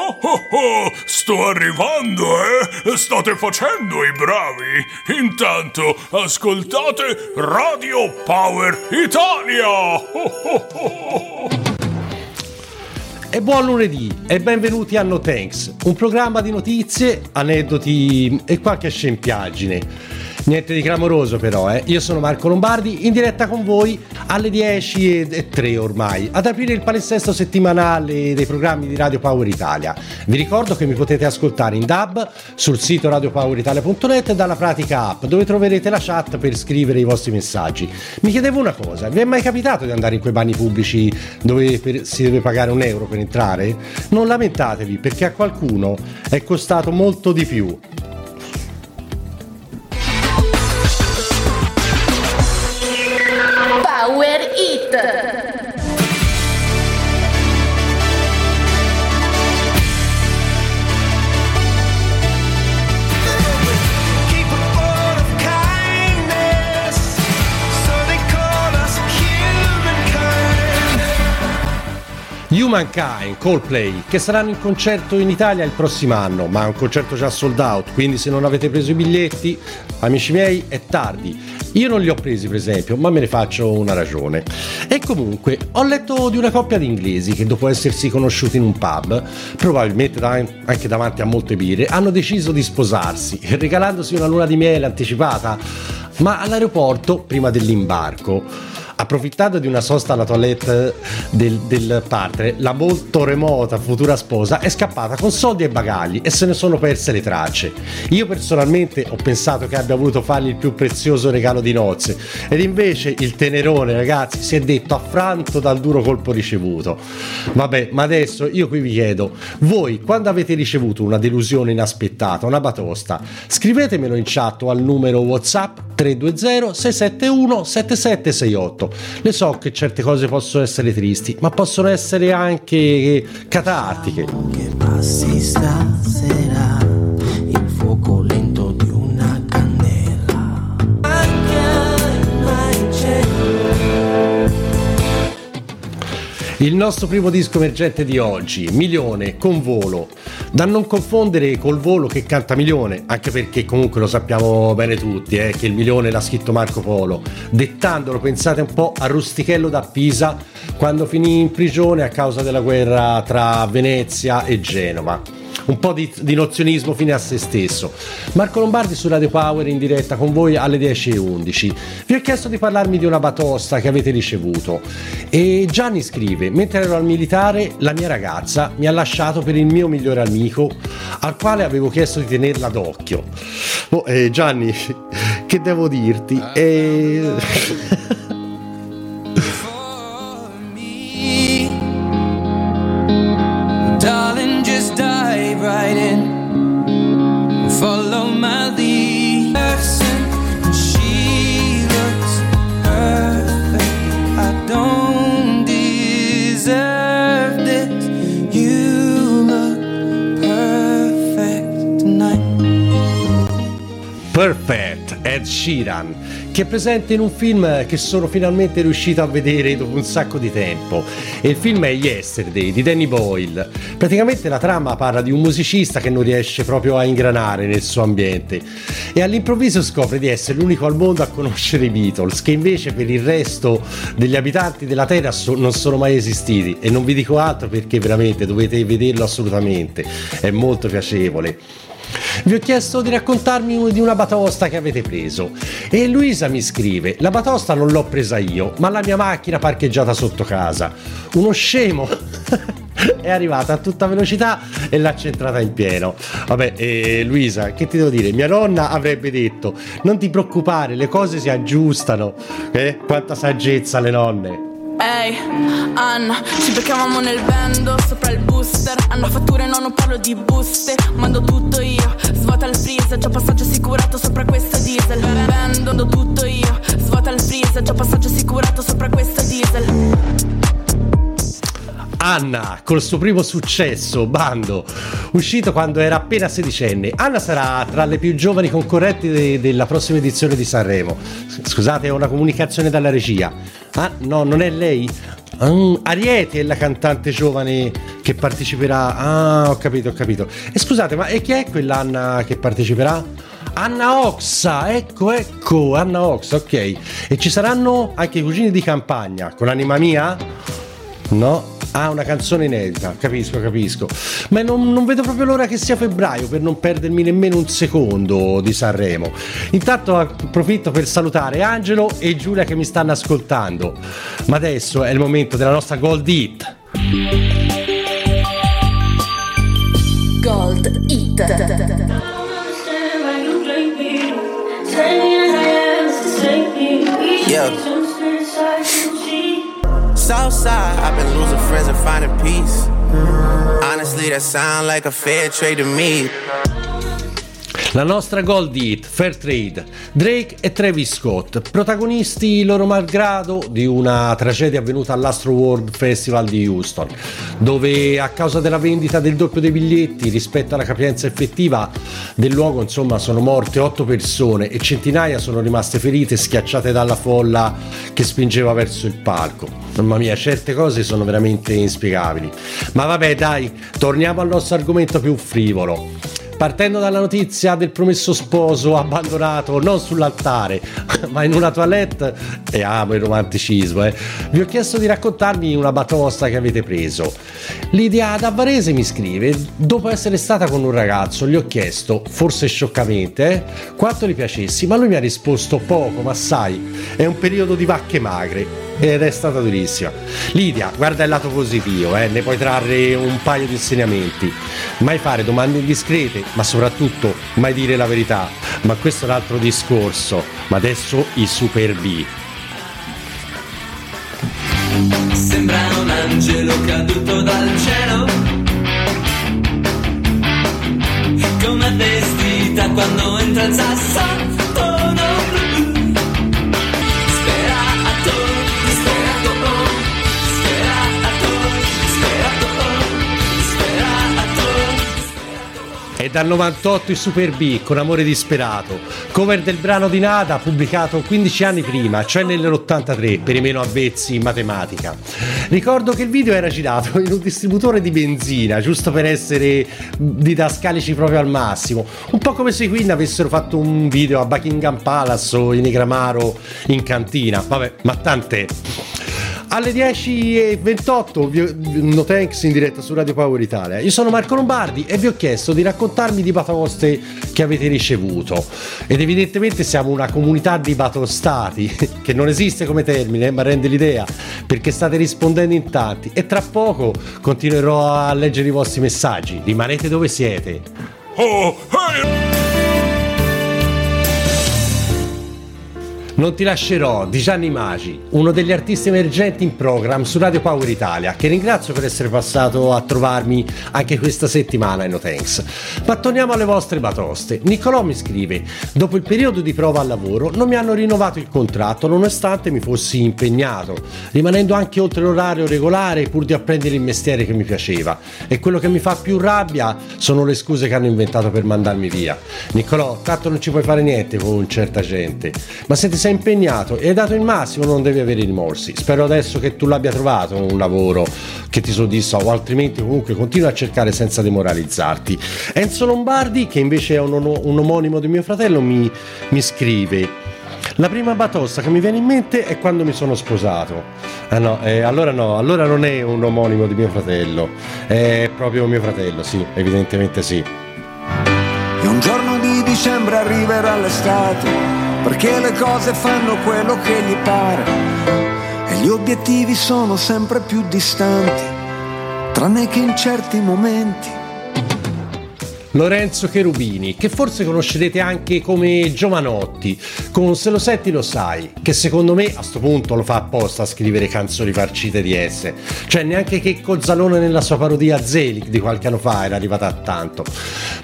Oh oh oh, sto arrivando, eh? State facendo i bravi. Intanto ascoltate Radio Power Italia. Oh oh oh. E buon lunedì e benvenuti a No Thanks, un programma di notizie, aneddoti e qualche scempiaggine. Niente di clamoroso però, eh. Io sono Marco Lombardi, in diretta con voi alle 10 e 3 ormai, ad aprire il palinsesto settimanale dei programmi di Radio Power Italia. Vi ricordo che mi potete ascoltare in DAB sul sito radiopoweritalia.net e dalla pratica app, dove troverete la chat per scrivere i vostri messaggi. Mi chiedevo una cosa, vi è mai capitato di andare in quei bagni pubblici dove per, si deve pagare un euro per entrare? Non lamentatevi perché a qualcuno è costato molto di più. Humankind, Coldplay, che saranno in concerto in Italia il prossimo anno, ma è un concerto già sold out, quindi se non avete preso i biglietti, amici miei, è tardi. Io non li ho presi per esempio, ma me ne faccio una ragione. E comunque, ho letto di una coppia di inglesi che dopo essersi conosciuti in un pub, probabilmente anche davanti a molte birre, hanno deciso di sposarsi, regalandosi una luna di miele anticipata, ma all'aeroporto, prima dell'imbarco. Approfittando di una sosta alla toilette del, del partner, la molto remota futura sposa è scappata con soldi e bagagli e se ne sono perse le tracce. Io personalmente ho pensato che abbia voluto fargli il più prezioso regalo di nozze ed invece il tenerone, ragazzi, si è detto affranto dal duro colpo ricevuto. Vabbè, ma adesso io qui vi chiedo, voi quando avete ricevuto una delusione inaspettata, una batosta, scrivetemelo in chat al numero WhatsApp 320 671 7768. Le so che certe cose possono essere tristi, ma possono essere anche catartiche. Che passi stasera Il nostro primo disco emergente di oggi, Milione con volo. Da non confondere col volo che canta Milione, anche perché comunque lo sappiamo bene tutti, eh, che il Milione l'ha scritto Marco Polo, dettandolo, pensate un po', a Rustichello da Pisa quando finì in prigione a causa della guerra tra Venezia e Genova. Un po' di, di nozionismo fine a se stesso. Marco Lombardi su Radio Power in diretta con voi alle 10.11. Vi ho chiesto di parlarmi di una batosta che avete ricevuto. E Gianni scrive: Mentre ero al militare, la mia ragazza mi ha lasciato per il mio migliore amico, al quale avevo chiesto di tenerla d'occhio. Oh, eh, Gianni, che devo dirti? Eh... right in. Follow my lead. Sheeran, che è presente in un film che sono finalmente riuscito a vedere dopo un sacco di tempo. E il film è Yesterday di Danny Boyle. Praticamente la trama parla di un musicista che non riesce proprio a ingranare nel suo ambiente e all'improvviso scopre di essere l'unico al mondo a conoscere i Beatles, che invece per il resto degli abitanti della Terra so- non sono mai esistiti. E non vi dico altro perché veramente dovete vederlo assolutamente, è molto piacevole. Vi ho chiesto di raccontarmi di una batosta che avete preso e Luisa mi scrive: La batosta non l'ho presa io, ma la mia macchina parcheggiata sotto casa. Uno scemo è arrivata a tutta velocità e l'ha centrata in pieno. Vabbè, eh, Luisa, che ti devo dire? Mia nonna avrebbe detto: Non ti preoccupare, le cose si aggiustano. Eh? Quanta saggezza le nonne. Ehi, Anna, ci beccavamo nel vendo sopra il booster. Hanno fatture, no, non parlo di buste. Mando tutto io, Già passaggio assicurato sopra questo diesel. Vendo tutto io, svuota il freezer. Già passaggio assicurato sopra questo diesel. Anna, col suo primo successo, Bando, uscito quando era appena sedicenne. Anna sarà tra le più giovani concorrenti de- della prossima edizione di Sanremo. Scusate, è una comunicazione dalla regia. Ah, no, non è lei? Mm, Ariete è la cantante giovane che parteciperà. Ah, ho capito, ho capito. E scusate, ma e chi è quell'Anna che parteciperà? Anna Oxa, ecco, ecco, Anna Oxa, ok. E ci saranno anche i cugini di campagna con Anima Mia? No? Ah, una canzone inedita, capisco, capisco. Ma non, non vedo proprio l'ora che sia febbraio per non perdermi nemmeno un secondo di Sanremo. Intanto approfitto per salutare Angelo e Giulia che mi stanno ascoltando. Ma adesso è il momento della nostra Gold Hit. Gold Hit. Yeah. Southside, I've been losing friends and finding peace. Honestly, that sound like a fair trade to me. La nostra Gold Hit, Fair Trade, Drake e Travis Scott, protagonisti loro malgrado di una tragedia avvenuta all'Astro World Festival di Houston, dove a causa della vendita del doppio dei biglietti rispetto alla capienza effettiva del luogo, insomma, sono morte otto persone e centinaia sono rimaste ferite schiacciate dalla folla che spingeva verso il palco. Mamma mia, certe cose sono veramente inspiegabili. Ma vabbè, dai, torniamo al nostro argomento più frivolo. Partendo dalla notizia del promesso sposo abbandonato non sull'altare, ma in una toilette, e amo il romanticismo, eh, vi ho chiesto di raccontarmi una batosta che avete preso. Lidia da Varese mi scrive: Dopo essere stata con un ragazzo, gli ho chiesto, forse scioccamente, eh, quanto gli piacessi, ma lui mi ha risposto poco, ma sai, è un periodo di vacche magre ed è stata durissima. Lidia, guarda il lato positivo, eh, ne puoi trarre un paio di insegnamenti. Mai fare domande indiscrete, ma soprattutto mai dire la verità. Ma questo è un altro discorso. Ma adesso i super B. Sembra un angelo caduto dal cielo. Come vestita quando entra il sassofono È dal 98 il Super B con Amore disperato, cover del brano di Nada pubblicato 15 anni prima, cioè nell'83 per i meno avvezzi in matematica. Ricordo che il video era girato in un distributore di benzina, giusto per essere didascalici proprio al massimo, un po' come se i Queen avessero fatto un video a Buckingham Palace o in Negramaro in cantina, vabbè, ma tant'è. Alle 10.28 vi- no thanks in diretta su Radio Power Italia. Io sono Marco Lombardi e vi ho chiesto di raccontarmi di batoste che avete ricevuto. Ed evidentemente siamo una comunità di batostati, che non esiste come termine, ma rende l'idea, perché state rispondendo in tanti. E tra poco continuerò a leggere i vostri messaggi. Rimanete dove siete. Oh, hey! Non ti lascerò di Gianni Magi, uno degli artisti emergenti in program su Radio Power Italia, che ringrazio per essere passato a trovarmi anche questa settimana in No Thanks. Ma torniamo alle vostre batoste. Niccolò mi scrive: Dopo il periodo di prova al lavoro non mi hanno rinnovato il contratto nonostante mi fossi impegnato, rimanendo anche oltre l'orario regolare pur di apprendere il mestiere che mi piaceva. E quello che mi fa più rabbia sono le scuse che hanno inventato per mandarmi via. Niccolò, tanto non ci puoi fare niente con certa gente. Ma se ti sei impegnato e hai dato il massimo non devi avere rimorsi. Spero adesso che tu l'abbia trovato un lavoro che ti soddisfa o altrimenti comunque continua a cercare senza demoralizzarti. Enzo Lombardi, che invece è un, un omonimo di mio fratello, mi, mi scrive. La prima batosta che mi viene in mente è quando mi sono sposato. Ah no, eh, allora no, allora non è un omonimo di mio fratello, è proprio mio fratello, sì, evidentemente sì. E un giorno di dicembre arriverà l'estate, perché le cose fanno quello che gli pare. E gli obiettivi sono sempre più distanti, tranne che in certi momenti. Lorenzo Cherubini, che forse conoscerete anche come Giovanotti, con Se lo senti lo sai, che secondo me a sto punto lo fa apposta a scrivere canzoni farcite di esse. Cioè neanche che Cozzalone nella sua parodia Zelig di qualche anno fa era arrivata a tanto.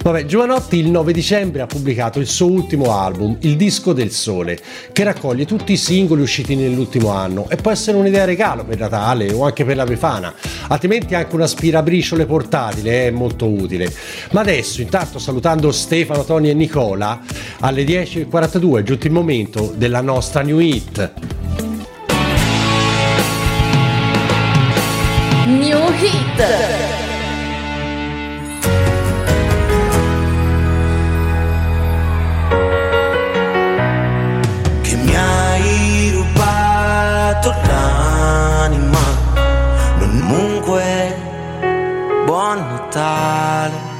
Vabbè, Giovanotti il 9 dicembre ha pubblicato il suo ultimo album, Il Disco del Sole, che raccoglie tutti i singoli usciti nell'ultimo anno e può essere un'idea regalo per Natale o anche per la Befana, altrimenti anche un aspirabriciole portatile è molto utile. Ma adesso, intanto salutando Stefano, Tony e Nicola, alle 10.42 è giunto il momento della nostra new hit. New Hit. che mi hai rubato l'anima. Non comunque, buon Natale.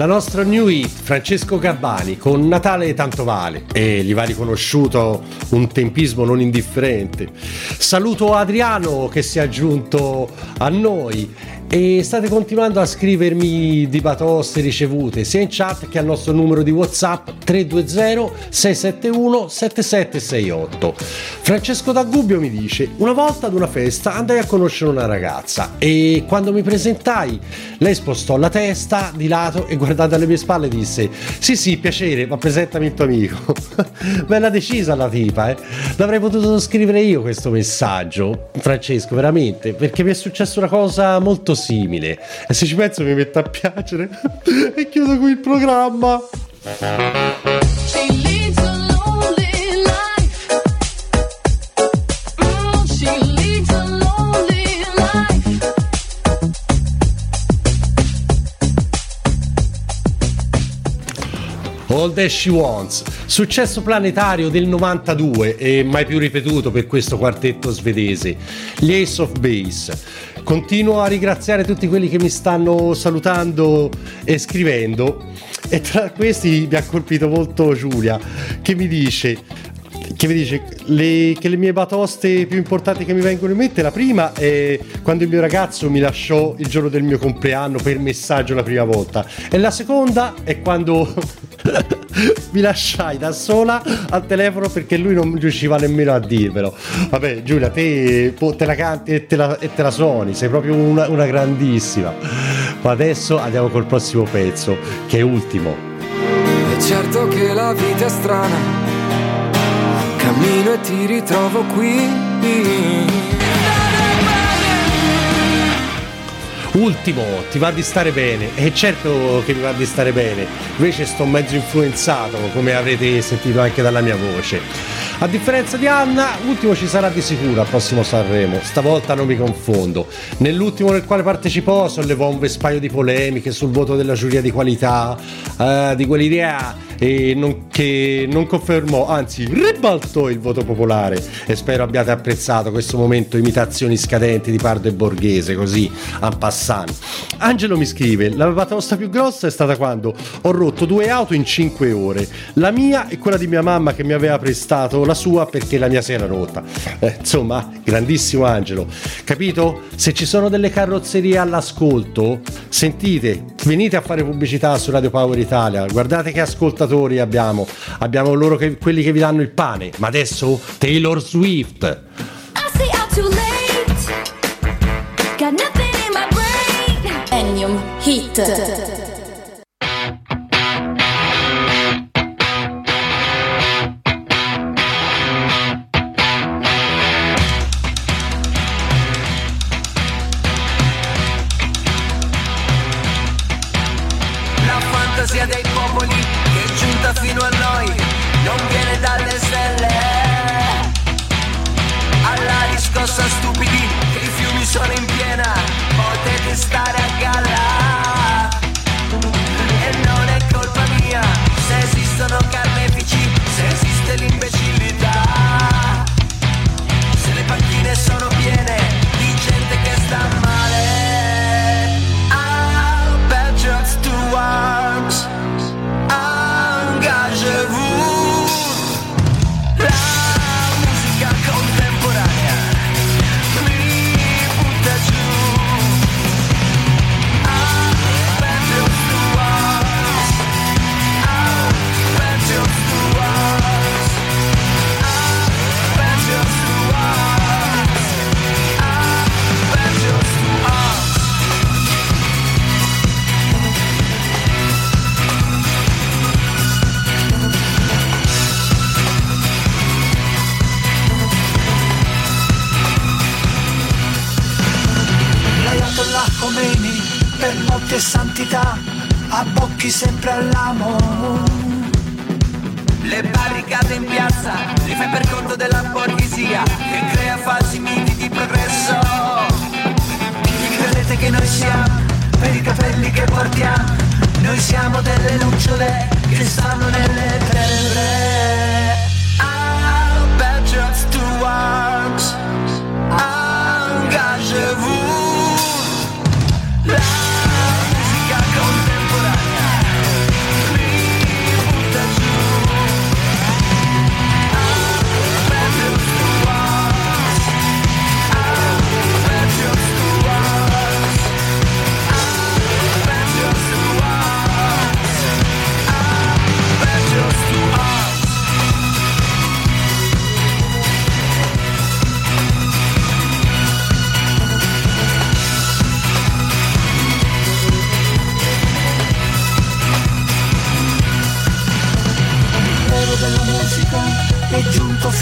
La nostra new hit, Francesco Gabbani, con Natale tanto vale e gli va riconosciuto un tempismo non indifferente. Saluto Adriano che si è aggiunto a noi e state continuando a scrivermi di batoste ricevute sia in chat che al nostro numero di WhatsApp 320 671 7768. Francesco da Gubbio mi dice: Una volta ad una festa andai a conoscere una ragazza e quando mi presentai lei spostò la testa di lato e guardando alle mie spalle disse: Sì, sì, piacere, ma presentami il tuo amico. Bella decisa la tipa, eh. L'avrei potuto scrivere io questo messaggio, Francesco, veramente, perché mi è successa una cosa molto simile. E se ci penso mi mette a piacere. e chiudo qui il programma. All That She Wants, successo planetario del 92 e mai più ripetuto per questo quartetto svedese, gli Ace of Base. Continuo a ringraziare tutti quelli che mi stanno salutando e scrivendo e tra questi mi ha colpito molto Giulia che mi dice che mi dice le, che le mie batoste più importanti che mi vengono in mente la prima è quando il mio ragazzo mi lasciò il giorno del mio compleanno per messaggio la prima volta. E la seconda è quando mi lasciai da sola al telefono perché lui non riusciva nemmeno a dirmelo. Vabbè Giulia te te la canti e te la, e te la suoni sei proprio una, una grandissima. Ma adesso andiamo col prossimo pezzo che è ultimo. È certo che la vita è strana, cammino e ti ritrovo qui. Ultimo, ti va di stare bene? E certo che mi va di stare bene, invece sto mezzo influenzato, come avrete sentito anche dalla mia voce. A differenza di Anna, l'ultimo ci sarà di sicuro al prossimo Sanremo, stavolta non mi confondo. Nell'ultimo nel quale partecipò sollevò un vespaio di polemiche sul voto della giuria di qualità, eh, di quell'idea e non- che non confermò, anzi ribaltò il voto popolare e spero abbiate apprezzato questo momento imitazioni scadenti di Pardo e Borghese, così en passant. Angelo mi scrive, la batosta più grossa è stata quando ho rotto due auto in 5 ore, la mia e quella di mia mamma che mi aveva prestato la sua perché la mia si era rotta. Eh, insomma, grandissimo Angelo, capito? Se ci sono delle carrozzerie all'ascolto, sentite, venite a fare pubblicità su Radio Power Italia, guardate che ascoltatori abbiamo, abbiamo loro che, quelli che vi danno il pane, ma adesso Taylor Swift. I Riscossa stupidi che i fiumi sono in piena, potete stare e santità, abbocchi sempre all'amo. Le barricate in piazza li fai per conto della borghesia che crea falsi miti di progresso. Chi credete che noi siamo? Per i capelli che portiamo, noi siamo delle lucciole che stanno nelle tenebre.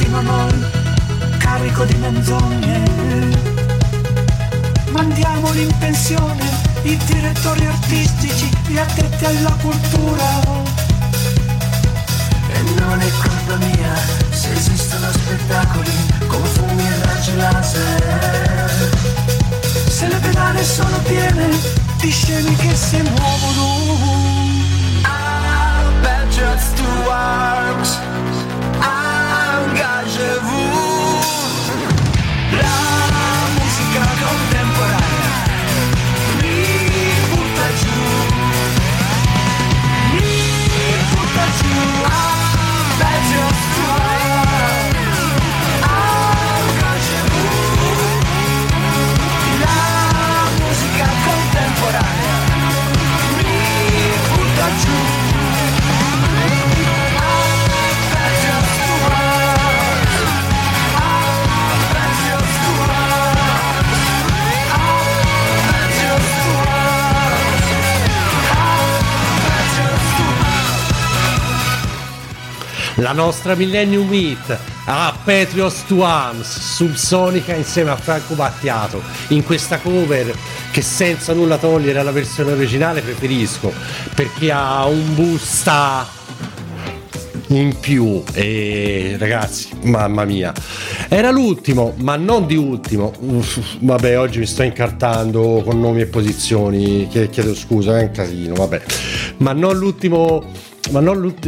Noi, carico di menzogne. Mandiamoli in pensione, i direttori artistici, gli addetti alla cultura. E non è colpa mia se esistono spettacoli con fumi e raggi laser. Se le pedane sono piene di scemi che si muovono. I'll bet just two arms. Engagez-vous. La La nostra Millennium Hit a Patriots to Arms Subsonica insieme a Franco Battiato. In questa cover che senza nulla togliere alla versione originale preferisco perché ha un busta in più. E ragazzi mamma mia. Era l'ultimo ma non di ultimo. Uff, vabbè oggi mi sto incartando con nomi e posizioni Chie- chiedo scusa è un casino vabbè. Ma non l'ultimo ma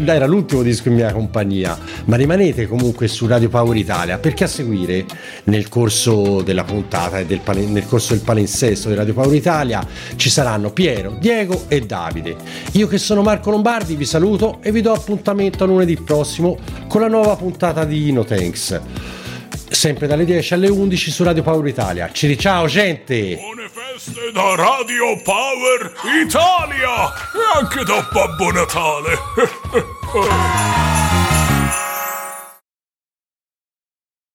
era l'ultimo disco in mia compagnia ma rimanete comunque su Radio Power Italia perché a seguire nel corso della puntata e del nel corso del palinsesto di Radio Power Italia ci saranno Piero, Diego e Davide. Io che sono Marco Lombardi vi saluto e vi do appuntamento a lunedì prossimo con la nuova puntata di No Thanks. Sempre dalle 10 alle 11 su Radio Power Italia. Ci ciao gente feste da Radio Power Italia! E anche da Babbo Natale!